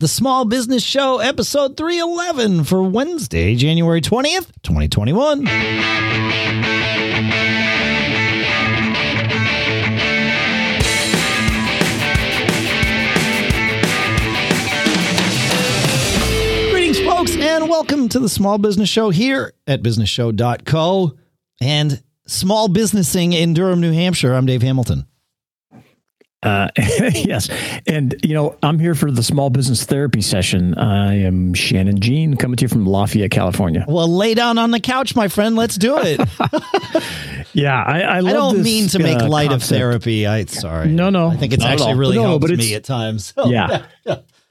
the Small Business Show, episode 311 for Wednesday, January 20th, 2021. Greetings, folks, and welcome to the Small Business Show here at businessshow.co and small businessing in Durham, New Hampshire. I'm Dave Hamilton. Uh, yes. And, you know, I'm here for the small business therapy session. I am Shannon Jean coming to you from Lafayette, California. Well, lay down on the couch, my friend. Let's do it. yeah. I, I, I don't this, mean to make uh, light concept. of therapy. I sorry. No, no, I think it's actually really No, helped but me at times. Yeah.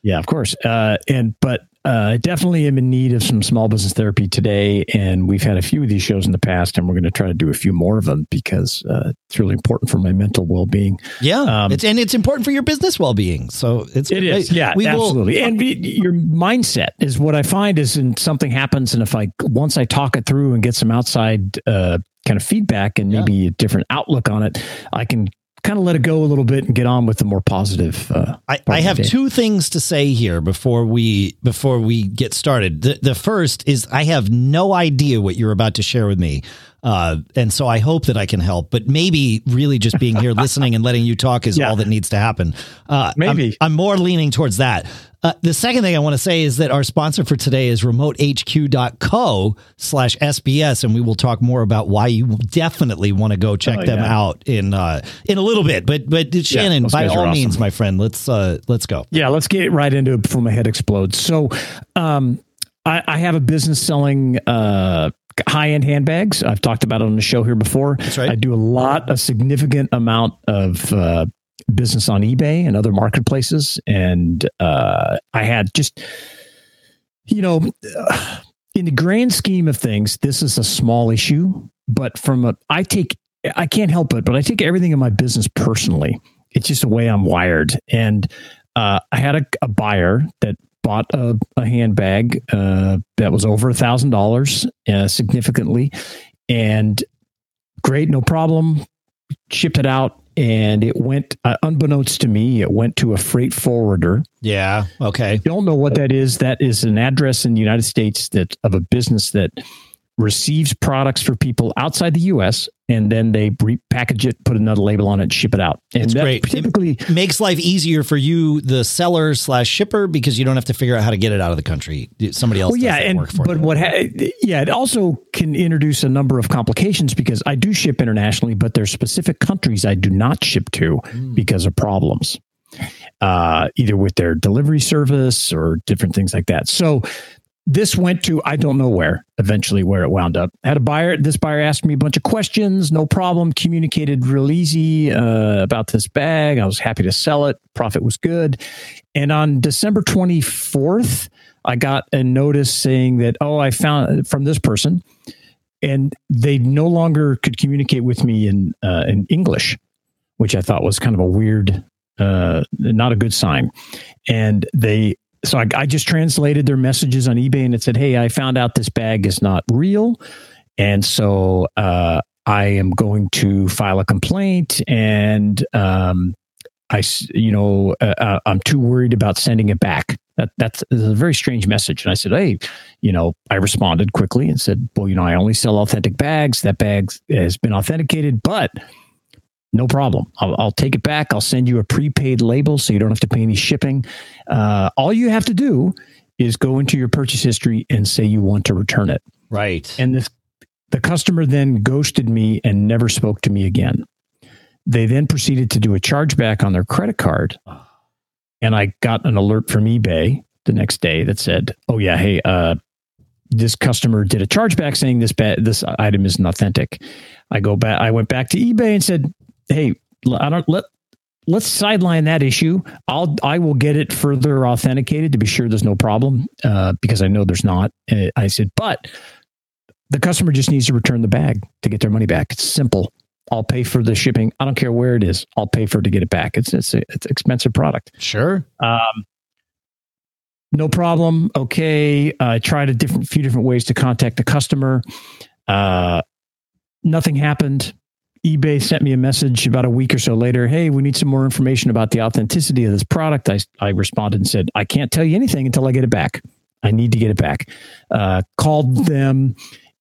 Yeah, of course. Uh, and, but, uh, I definitely am in need of some small business therapy today. And we've had a few of these shows in the past, and we're going to try to do a few more of them because uh, it's really important for my mental well being. Yeah. Um, it's and it's important for your business well being. So it's It is, yeah, we absolutely. Will, and we- your mindset is what I find is, when something happens, and if I once I talk it through and get some outside uh, kind of feedback and Yeah. maybe a different outlook on it, I can kind of let it go a little bit and get on with the more positive. Uh, I, I have two things to say here before we before we get started. The, the first is I have no idea what you're about to share with me, uh, and so I hope that I can help. But maybe really just being here, listening, and letting you talk is Yeah. all that needs to happen. Uh, Maybe. I'm, I'm more leaning towards that. Uh, the second thing I want to say is that our sponsor for today is remotehq.co slash SBS, and we will talk more about why you definitely want to go check Oh, them yeah. out in uh, in a little bit. But but Shannon, by all awesome. means, my friend, let's uh, let's go. Yeah, let's get right into it before my head explodes. So, um, I, I have a business selling uh, high end handbags. I've talked about it on the show here before. That's right. I do a lot, a significant amount of uh, business on eBay and other marketplaces, and uh, I had just, you know, in the grand scheme of things, this is a small issue. But from a, I take, I can't help it, but I take everything in my business personally. It's just the way I'm wired, and uh, I had a, a buyer that bought a, a handbag uh, that was over a thousand dollars, uh, significantly, and great, no problem. Shipped it out, and it went uh, unbeknownst to me. It went to a freight forwarder. Yeah. Okay. Don't know what that is. That is an address in the United States that of a business that receives products for people outside the U.S. and then they repackage it, put another label on it, and ship it out. And It's great. Typically, Makes life easier for you, the seller slash shipper, because you don't have to figure out how to get it out of the country. Somebody else. Well, yeah, and work for but you. what? Ha- yeah, it also can introduce a number of complications because I do ship internationally, but there's specific countries I do not ship to Hmm. because of problems, uh, either with their delivery service or different things like that. So this went to I don't know where. Eventually, where it wound up. Had a buyer. This buyer asked me a bunch of questions. No problem. Communicated real easy uh, about this bag. I was happy to sell it. Profit was good. And on December twenty fourth. I got a notice saying that, oh, I found from this person, and they no longer could communicate with me in uh, in English, which I thought was kind of a weird, uh, not a good sign. And they, so I, I just translated their messages on eBay, and it said, hey, I found out this bag is not real, and so uh, I am going to file a complaint, and um, I, you know, uh, uh, I'm too worried about sending it back. That that's a very strange message. And I said, hey, you know, I responded quickly and said, well, you know, I only sell authentic bags. That bag has been authenticated, but no problem. I'll, I'll take it back. I'll send you a prepaid label so you don't have to pay any shipping. Uh, all you have to do is go into your purchase history and say you want to return it. right. And this, the customer then ghosted me and never spoke to me again. They then proceeded to do a chargeback on their credit card. And I got an alert from eBay the next day that said, "Oh yeah, hey, uh, this customer did a chargeback saying this ba- this item isn't authentic." I go back. I went back to eBay and said, "Hey, I don't let." Let's sideline that issue. I'll I will get it further authenticated to be sure there's no problem uh, because I know there's not. Uh, I said, but the customer just needs to return the bag to get their money back. It's simple. I'll pay for the shipping. I don't care where it is. I'll pay for it to get it back. It's it's a, it's an expensive product. Sure. Um, no problem. Okay. I tried a different few different ways to contact the customer. Uh, nothing happened. eBay sent me a message about a week or so later. Hey, we need some more information about the authenticity of this product. I, I responded and said, I can't tell you anything until I get it back. I need to get it back. Uh, called them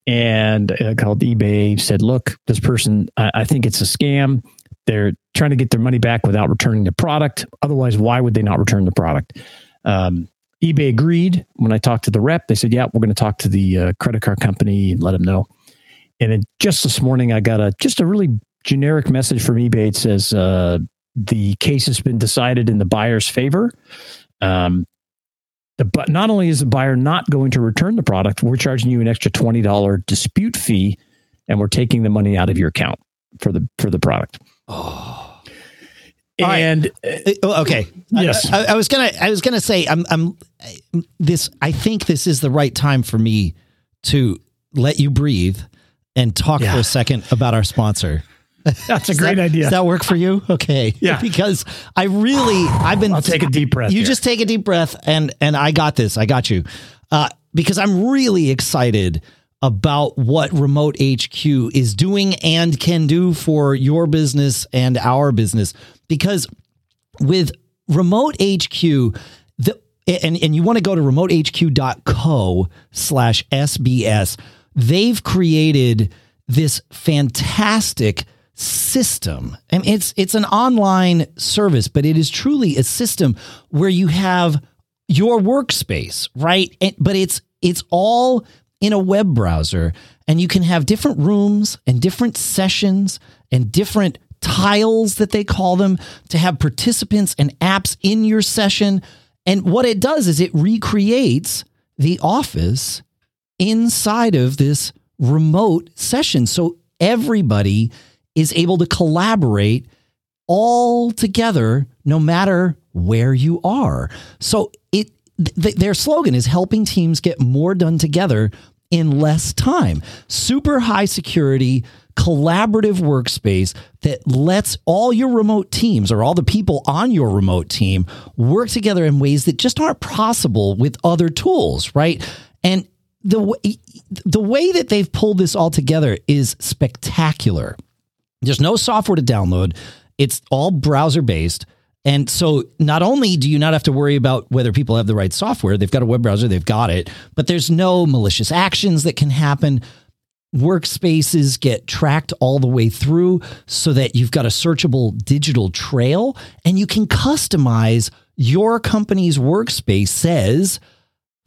and uh, called eBay, said, look, this person, I, I think it's a scam. They're trying to get their money back without returning the product. Otherwise, why would they not return the product? Um, eBay agreed. When I talked to the rep, they said, yeah, we're going to talk to the uh, credit card company and let them know. And then just this morning, I got a just a really generic message from eBay. It says uh, the case has been decided in the buyer's favor. Um, the, but not only is the buyer not going to return the product, we're charging you an extra twenty dollar dispute fee, and we're taking the money out of your account for the for the product. Oh. And right. uh, okay, yes, I, I, was gonna I was gonna say I'm I'm this I think this is the right time for me to let you breathe and talk yeah. for a second about our sponsor. That's a great that, idea. Does that work for you? Okay. Yeah. because I really, I've been. I'll take a deep breath. You here. just take a deep breath, and and I got this. I got you. Uh, because I'm really excited about what Remote HQ is doing and can do for your business and our business. Because with Remote HQ, the and, and you want to go to remotehq.co slash SBS. They've created this fantastic system. and it's it's an online service, but it is truly a system where you have your workspace, right? And, but it's it's all in a web browser and you can have different rooms and different sessions and different tiles that they call them to have participants and apps in your session. And what it does is it recreates the office inside of this remote session. So everybody is able to collaborate all together no matter where you are. So it th- their slogan is helping teams get more done together in less time. Super high security collaborative workspace that lets all your remote teams or all the people on your remote team work together in ways that just aren't possible with other tools, right? And the way, the way that they've pulled this all together is spectacular. There's no software to download. It's all browser based. And so not only do you not have to worry about whether people have the right software, they've got a web browser, they've got it, but there's no malicious actions that can happen. Workspaces get tracked all the way through so that you've got a searchable digital trail and you can customize your company's workspace says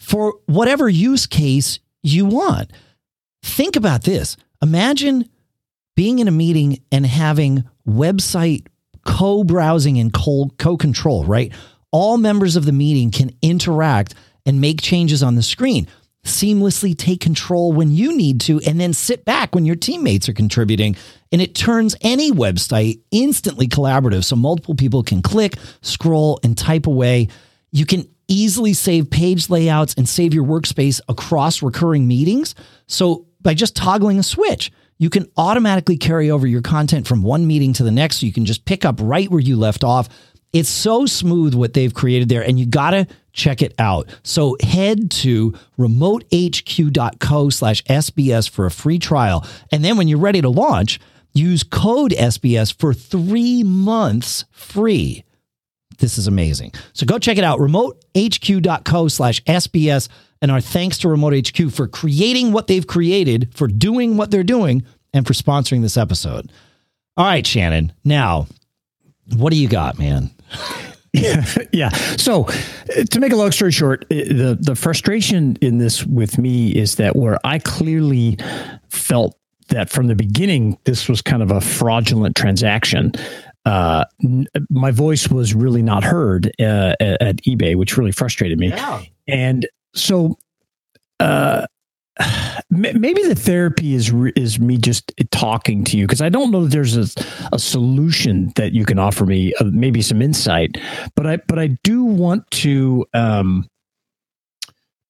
for whatever use case you want. Think about this. Imagine being in a meeting and having website co browsing and co control, right? All members of the meeting can interact and make changes on the screen, seamlessly take control when you need to, and then sit back when your teammates are contributing. And it turns any website instantly collaborative so multiple people can click, scroll, and type away. You can easily save page layouts and save your workspace across recurring meetings. So by just toggling a switch, you can automatically carry over your content from one meeting to the next. So you can just pick up right where you left off. It's so smooth what they've created there, and you got to check it out. So head to remotehq.co slash SBS for a free trial. And then when you're ready to launch, use code SBS for three months free. This is amazing. So go check it out, remotehq.co slash SBS. And our thanks to Remote HQ for creating what they've created, for doing what they're doing, and for sponsoring this episode. All right, Shannon. Now, what do you got, man? Yeah, yeah. So, uh, to make a long story short, uh, the the frustration in this with me is that where I clearly felt that from the beginning this was kind of a fraudulent transaction uh, my voice was really not heard uh, at, eBay, which really frustrated me. Yeah. And so, uh, maybe the therapy is is me just talking to you because I don't know that there's a, a solution that you can offer me, uh, maybe some insight, but I but I do want to. Um,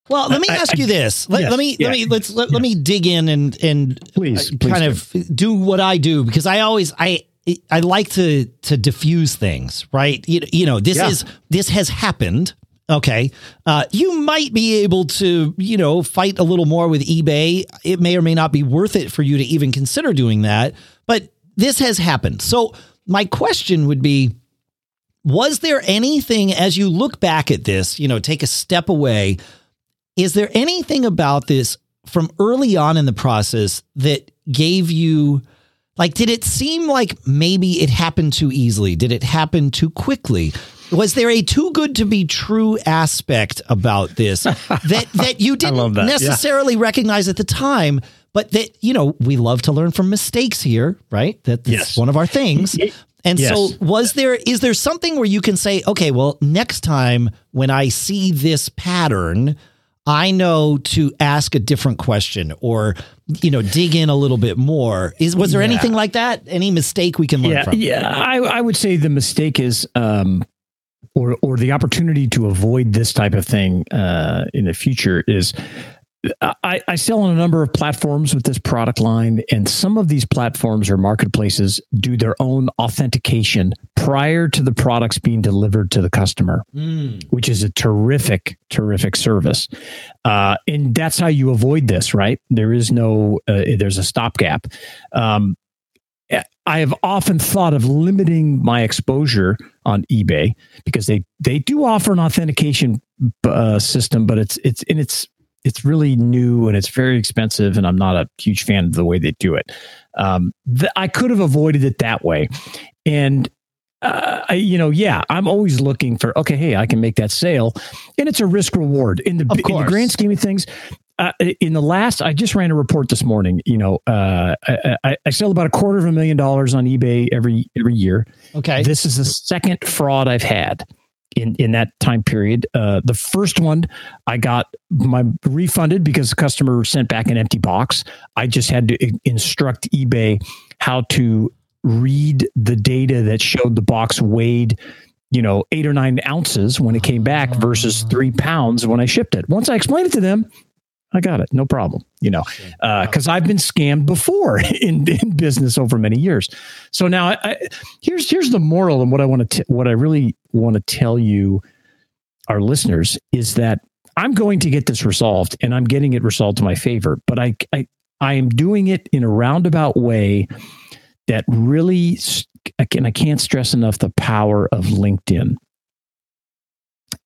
well, let me I, ask I, you this. Let, yes, let me yeah, let me let's let, yes. let me dig in and and please, uh, please kind do. of do what I do because I always I I like to to diffuse things, right? You, you know, this yeah. is this has happened. Okay, uh, you might be able to, you know, fight a little more with eBay. It may or may not be worth it for you to even consider doing that. But this has happened. So my question would be was there anything as you look back at this, you know, take a step away, is there anything about this from early on in the process that gave you like did it seem like maybe it happened too easily? Did it happen too quickly? Was there a too good to be true aspect about this that that you didn't that. necessarily yeah. recognize at the time? but that you know we love to learn from mistakes here right that's yes. one of our things and yes. so was there is there something where you can say okay well next time when i see this pattern i know to ask a different question or you know dig in a little bit more. Is was there yeah. anything like that? Any mistake we can learn yeah, from? yeah. I, I would say the mistake is um or or the opportunity to avoid this type of thing uh, in the future is I, I, sell on a number of platforms with this product line, and some of these platforms or marketplaces do their own authentication prior to the products being delivered to the customer, mm. which is a terrific, terrific service. Uh, and that's how you avoid this, right? There is no, uh, there's a stopgap. Um, I have often thought of limiting my exposure on eBay because they they do offer an authentication uh, system, but it's it's and it's it's really new and it's very expensive, and I'm not a huge fan of the way they do it. Um, the, I could have avoided it that way, and uh, I, you know, yeah, I'm always looking for okay, hey, I can make that sale, and it's a risk reward in the in the grand scheme of things. Uh, in the last, I just ran a report this morning. You know, uh, I, I, sell about a quarter of a million dollars on eBay every every year. Okay, this is the second fraud I've had in in that time period. Uh, the first one I got my refunded because the customer sent back an empty box. I just had to instruct eBay how to read the data that showed the box weighed you know eight or nine ounces when it came back versus three pounds when i shipped it once i explained it to them I got it, no problem. You know, because uh, I've been scammed before in, in business over many years. So now, I, I, here's here's the moral, and what I want to what I really want to tell you, our listeners, is that I'm going to get this resolved, and I'm getting it resolved to my favor. But I I I am doing it in a roundabout way that really, and I can't stress enough the power of LinkedIn.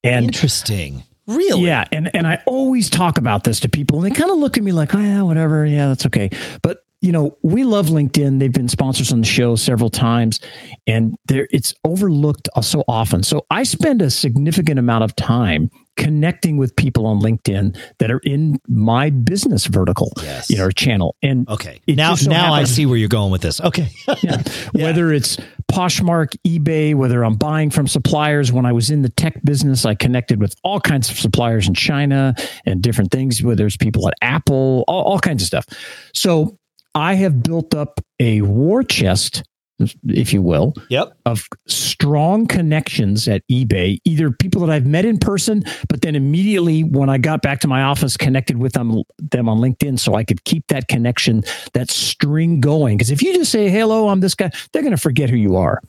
And interesting Really? Yeah. And and I always talk about this to people and they kind of look at me like, oh yeah, whatever. Yeah, that's okay. But you know, we love LinkedIn. They've been sponsors on the show several times, and there it's overlooked so often. So I spend a significant amount of time connecting with people on LinkedIn that are in my business vertical, yes. you know, channel. And okay, now so now happens, I see where you're going with this. Okay, yeah. yeah. whether it's Poshmark, eBay, whether I'm buying from suppliers. When I was in the tech business, I connected with all kinds of suppliers in China and different things. Whether it's people at Apple, all, all kinds of stuff. So I have built up a war chest if you will, yep. of strong connections at eBay, either people that I've met in person, but then immediately when I got back to my office, connected with them, them on LinkedIn so I could keep that connection, that string going. Because if you just say, hello, I'm this guy, they're going to forget who you are.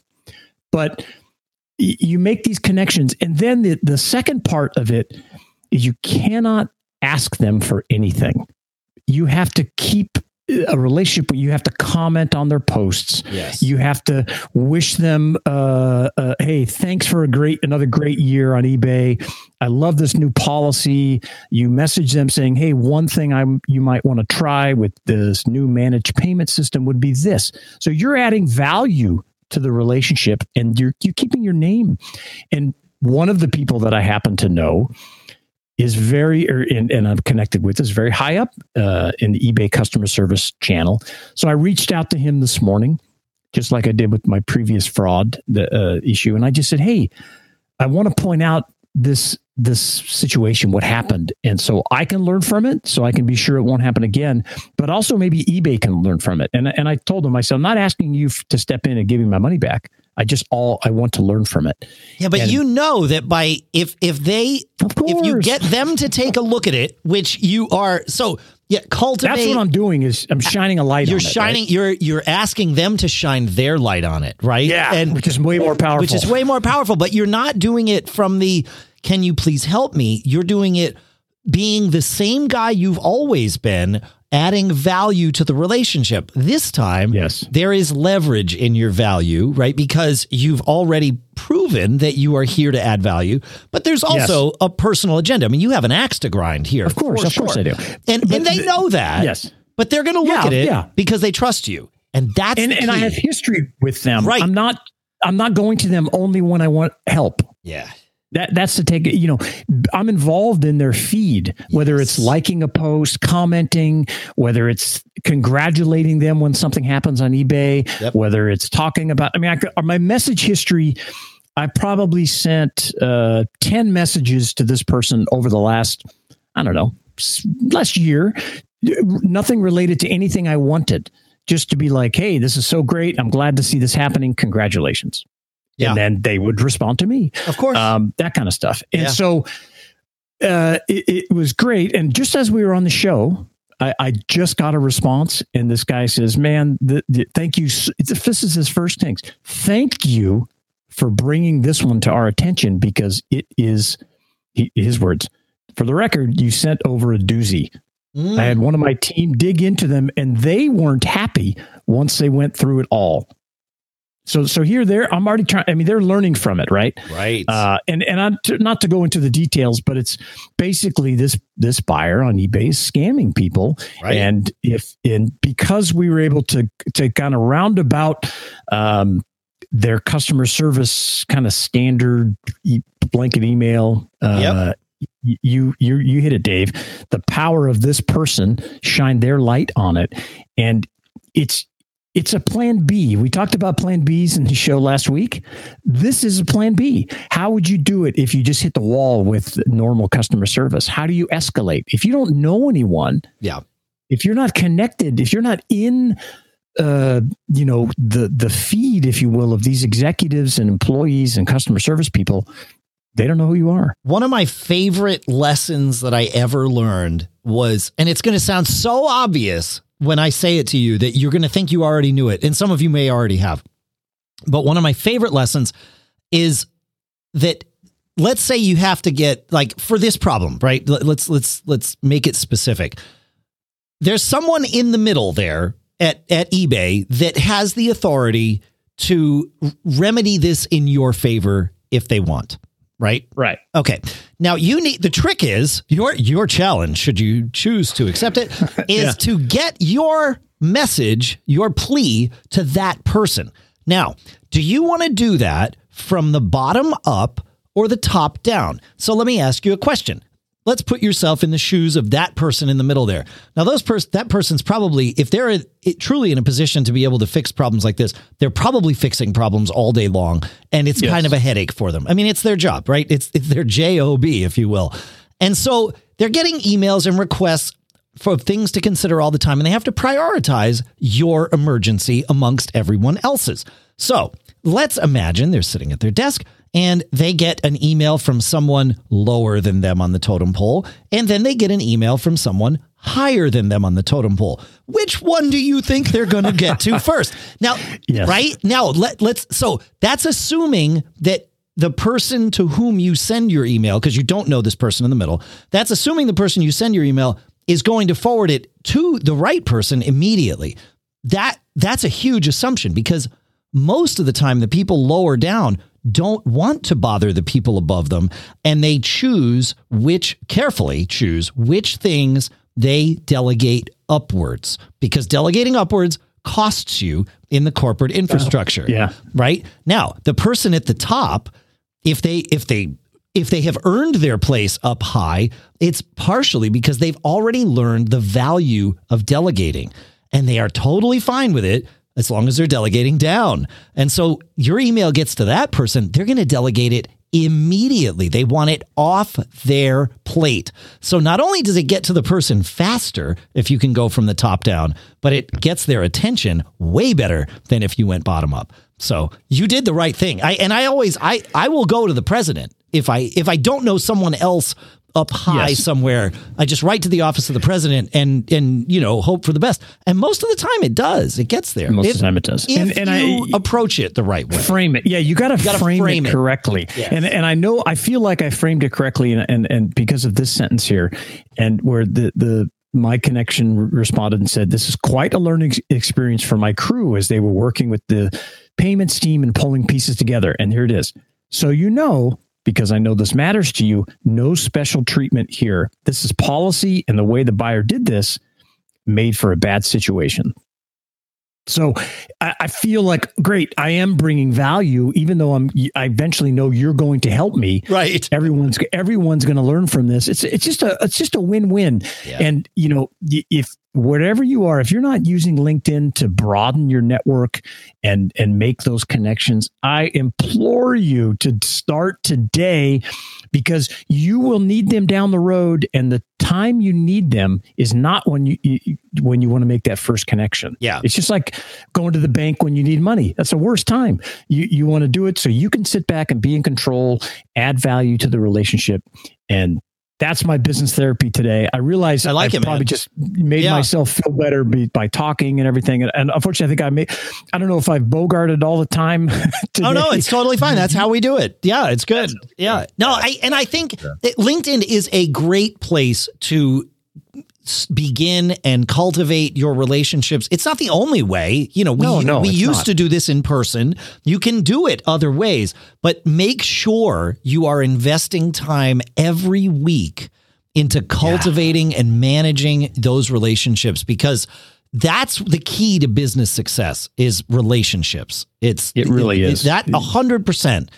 But you make these connections. And then the, the second part of it is you cannot ask them for anything. You have to keep a relationship where you have to comment on their posts. Yes. You have to wish them, uh, uh, hey, thanks for a great, another great year on eBay. I love this new policy. You message them saying, hey, one thing I you might want to try with this new managed payment system would be this. So you're adding value to the relationship and you're, you're keeping your name. And one of the people that I happen to know is very, er, and, and I'm connected with, is very high up uh, in the eBay customer service channel. So I reached out to him this morning, just like I did with my previous fraud the, uh, issue, and I just said, "Hey, I want to point out this this situation, what happened, and so I can learn from it, so I can be sure it won't happen again. But also maybe eBay can learn from it." And and I told him, I said, "I'm not asking you to step in and give me my money back." I just all I want to learn from it. Yeah, but and, you know that by if if they if you get them to take a look at it, which you are so yeah, cultivate. That's what I'm doing is I'm shining a light. You're shining. It, right? You're you're asking them to shine their light on it, right? Yeah, and which is way more powerful. Which is way more powerful. But you're not doing it from the "Can you please help me?" You're doing it being the same guy you've always been adding value to the relationship. This time, Yes. there is leverage in your value, right? Because you've already proven that you are here to add value, but there's also a personal agenda. I mean, you have an axe to grind here. Of course, of course sure. I do. And, But and they know that. Yes. But they're going to look Yeah, at it yeah. because they trust you. And that's and and I have history with them. Right. I'm not I'm not going to them only when I want help. yeah. That that's to take you know I'm involved in their feed, whether it's liking a post, commenting, whether it's congratulating them when something happens on eBay, Yep. whether it's talking about. I mean, I, could- my message history. I probably sent uh, ten messages to this person over the last I don't know last year. Nothing related to anything I wanted. Just to be like, hey, this is so great. I'm glad to see this happening. Congratulations. Yeah. And then they would respond to me Of course. um, that kind of stuff. And Yeah. so uh, it, it was great. And just as we were on the show, I, I just got a response, and this guy says, "Man, the, the, thank you." it's- This is his first things. Thank you for bringing this one to our attention because it is he, his words. For the record, you sent over a doozy. Mm. I had one of my team dig into them, and they weren't happy once they went through it all. So, so here, they're. I'm already trying. I mean, they're learning from it, right? right. Uh, and and I, to, not to go into the details, but it's basically this this buyer on eBay is scamming people, right. and if and because we were able to to kind of roundabout um, their customer service kind of standard e- blanket email. Uh, y- You you you hit it, Dave. The power of this person shined their light on it, and it's it's a plan B. We talked about plan Bs in the show last week. This is a plan B. How would you do it if you just hit the wall with normal customer service? How do you escalate? If you don't know anyone, yeah. if you're not connected, if you're not in uh, you know, the the feed, if you will, of these executives and employees and customer service people, they don't know who you are. One of my favorite lessons that I ever learned was, and it's going to sound so obvious when I say it to you that you're going to think you already knew it. And some of you may already have. But one of my favorite lessons is that let's say you have to get like for this problem, right? Let- Let's let's let's make it specific. There's someone in the middle there at at eBay that has the authority to remedy this in your favor if they want, right? Right. Okay. Now you need the trick is your your challenge, should you choose to accept it, is Yeah. to get your message, your plea to that person. Now, do you want to do that from the bottom up or the top down? So let me ask you a question. Let's put yourself in the shoes of that person in the middle there. Now, those pers- that person's probably, if they're it, truly in a position to be able to fix problems like this, they're probably fixing problems all day long, and it's Yes. kind of a headache for them. I mean, it's their job, right? It's, it's their job, if you will, and so they're getting emails and requests for things to consider all the time, and they have to prioritize your emergency amongst everyone else's. So let's imagine they're sitting at their desk and they get an email from someone lower than them on the totem pole, and then they get an email from someone higher than them on the totem pole. Which one do you think they're going to get to first? Now, Yes. right now, let, let's so that's assuming that the person to whom you send your email, because you don't know this person in the middle, that's assuming the person you send your email is going to forward it to the right person immediately. That that's a huge assumption because most of the time the people lower down don't want to bother the people above them and they choose which carefully choose which things they delegate upwards because delegating upwards costs you in the corporate infrastructure yeah. right now the person at the top if they if they if they have earned their place up high it's partially because they've already learned the value of delegating and they are totally fine with it as long as they're delegating down. And so your email gets to that person they're going to delegate it immediately. They want it off their plate. So not only does it get to the person faster if you can go from the top down but it gets their attention way better than if you went bottom up. So you did the right thing. I and I always I I will go to the president if I if I don't know someone else up high Yes. somewhere. I just write to the office of the president and and you know hope for the best. And most of the time it does. It gets there. Most if, of the time it does. If And- and you I- approach it the right way. frame it. Yeah, you got to frame, frame it it. correctly. Yes. And and I know I feel like I framed it correctly, and and, and because of this sentence here, and where the the my connection responded and said, This is quite a learning experience for my crew as they were working with the payments team and pulling pieces together. And here it is. So, you know, because I know this matters to you, no special treatment here. This is policy, and the way the buyer did this made for a bad situation. So I, I, feel like great. I am bringing value, even though I'm. I eventually know you're going to help me. Right. Everyone's everyone's going to learn from this. It's it's just a it's just a win win. Yeah. And you know if whatever you are, if you're not using LinkedIn to broaden your network and and make those connections, I implore you to start today because you will need them down the road and the time you need them is not when you, you when you want to make that first connection. Yeah. It's just like going to the bank when you need money. That's the worst time. You you want to do it so you can sit back and be in control, add value to the relationship and that's my business therapy today. I realize I like I've it, probably man. just made Yeah. myself feel better by, by talking and everything. And, and unfortunately, I think I may, I don't know if I've bogarted all the time. Oh no, it's totally fine. That's how we do it. Yeah, it's good. Yeah. No, I and I think that LinkedIn is a great place to s- begin and cultivate your relationships. It's not the only way. You know, we No, no, we used not. to do this in person. You can do it other ways, but make sure you are investing time every week into cultivating and managing those relationships because that's the key to business success is relationships. It's It really is. that a hundred percent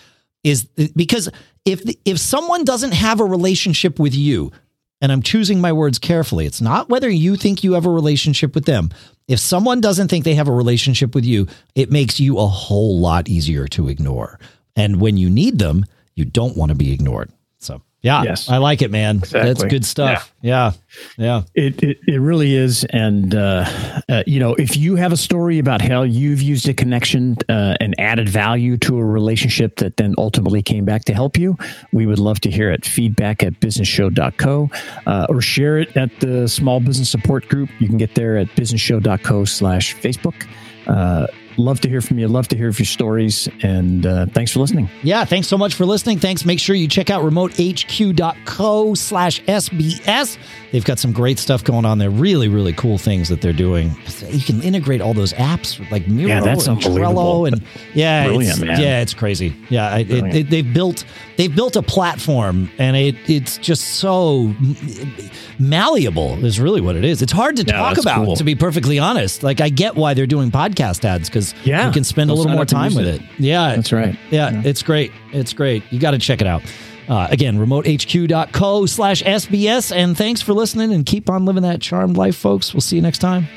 is because if if someone doesn't have a relationship with you, and I'm choosing my words carefully, it's not whether you think you have a relationship with them. If someone doesn't think they have a relationship with you, it makes you a whole lot easier to ignore. And when you need them, you don't want to be ignored. So yeah, Yes. I like it, man. That's good stuff. Yeah. Yeah. It, it it really is, and uh, uh, you know, if you have a story about how you've used a connection uh, and added value to a relationship that then ultimately came back to help you, we would love to hear it. Feedback at businessshow.co uh, or share it at the small business support group. You can get there at businessshow.co slash Facebook. Uh, love to hear from you. Love to hear your stories, and uh, thanks for listening. Yeah, thanks so much for listening. Thanks. Make sure you check out remotehq.co slash SBS. They've got some great stuff going on there. Really, really cool things that they're doing. You can integrate all those apps like Miro Yeah, that's and. Trello and yeah, Brilliant, it's, man. yeah, it's crazy. Yeah, I- it, they, they've built they've built a platform and it it's just so malleable is really what it is. It's hard to Yeah, talk about cool. to be perfectly honest. Like I get why they're doing podcast ads because Yeah. you can spend a little more time with it. it. Yeah, That's right. yeah, it's great. It's great. You got to check it out. Uh, again, remotehq.co slash SBS. And thanks for listening and keep on living that charmed life, folks. We'll see you next time.